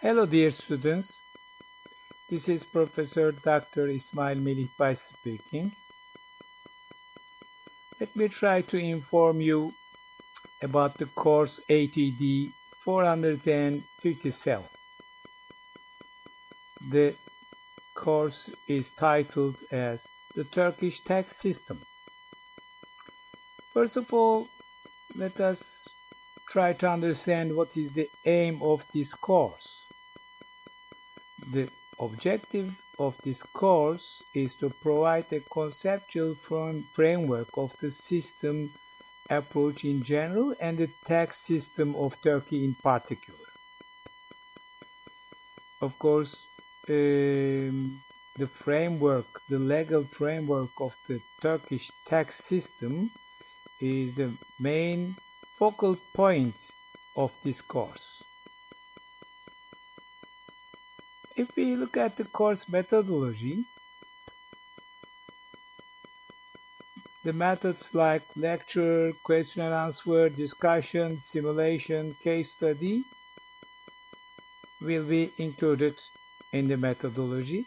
Hello dear students. This is Professor Dr. Ismail Melihbay speaking. Let me try to inform you about the course ATD 457. The course is titled as the Turkish Tax System. First of all, let us try to understand what is the aim of this course. The objective of this course is to provide a conceptual framework of the system approach in general and the tax system of Turkey in particular. Of course, um, the framework, the legal framework of the Turkish tax system is the main focal point of this course. If we look at the course methodology, the methods like lecture, question and answer, discussion, simulation, case study will be included in the methodology.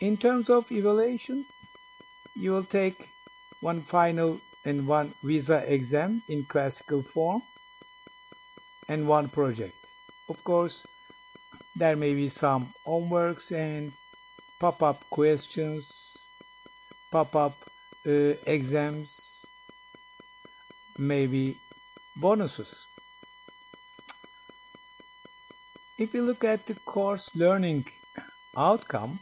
In terms of evaluation, you will take one final and one visa exam in classical form and one project. Of course, there may be some homeworks and pop-up questions, pop-up uh, exams, maybe bonuses. If you look at the course learning outcome,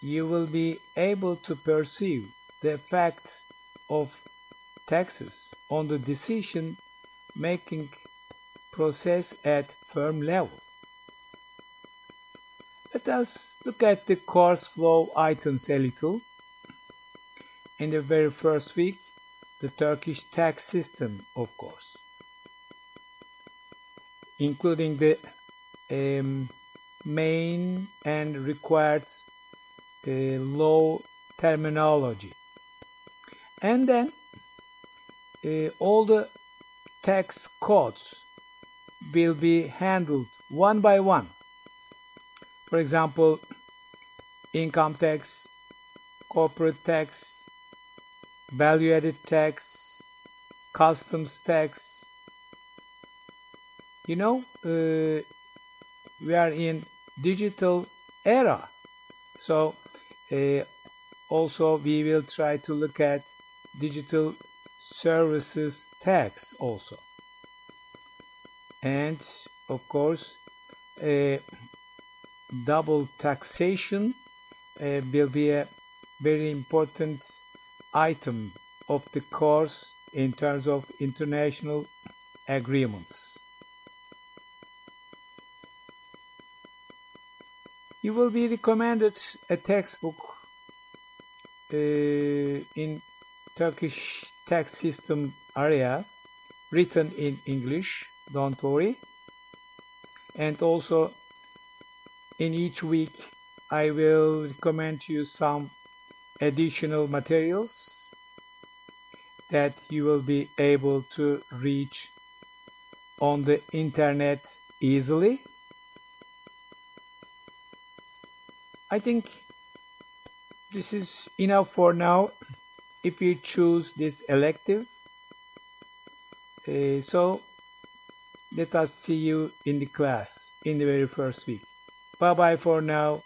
you will be able to perceive the effects of taxes on the decision making process at firm level. Let us look at the course flow items a little. In the very first week, the Turkish tax system, of course, including the um, main and required uh, law terminology. And then uh, all the tax codes will be handled one by one. For example, income tax, corporate tax, value added tax, customs tax. You know, uh, we are in digital era. So uh, also we will try to look at digital services tax also and of course double taxation uh, will be a very important item of the course in terms of international agreements. You will be recommended a textbook uh, in Turkish tax system area written in English don't worry and also in each week I will recommend you some additional materials that you will be able to reach on the internet easily. I think this is enough for now if you choose this elective. Uh, so let us see you in the class in the very first week. Bye bye for now.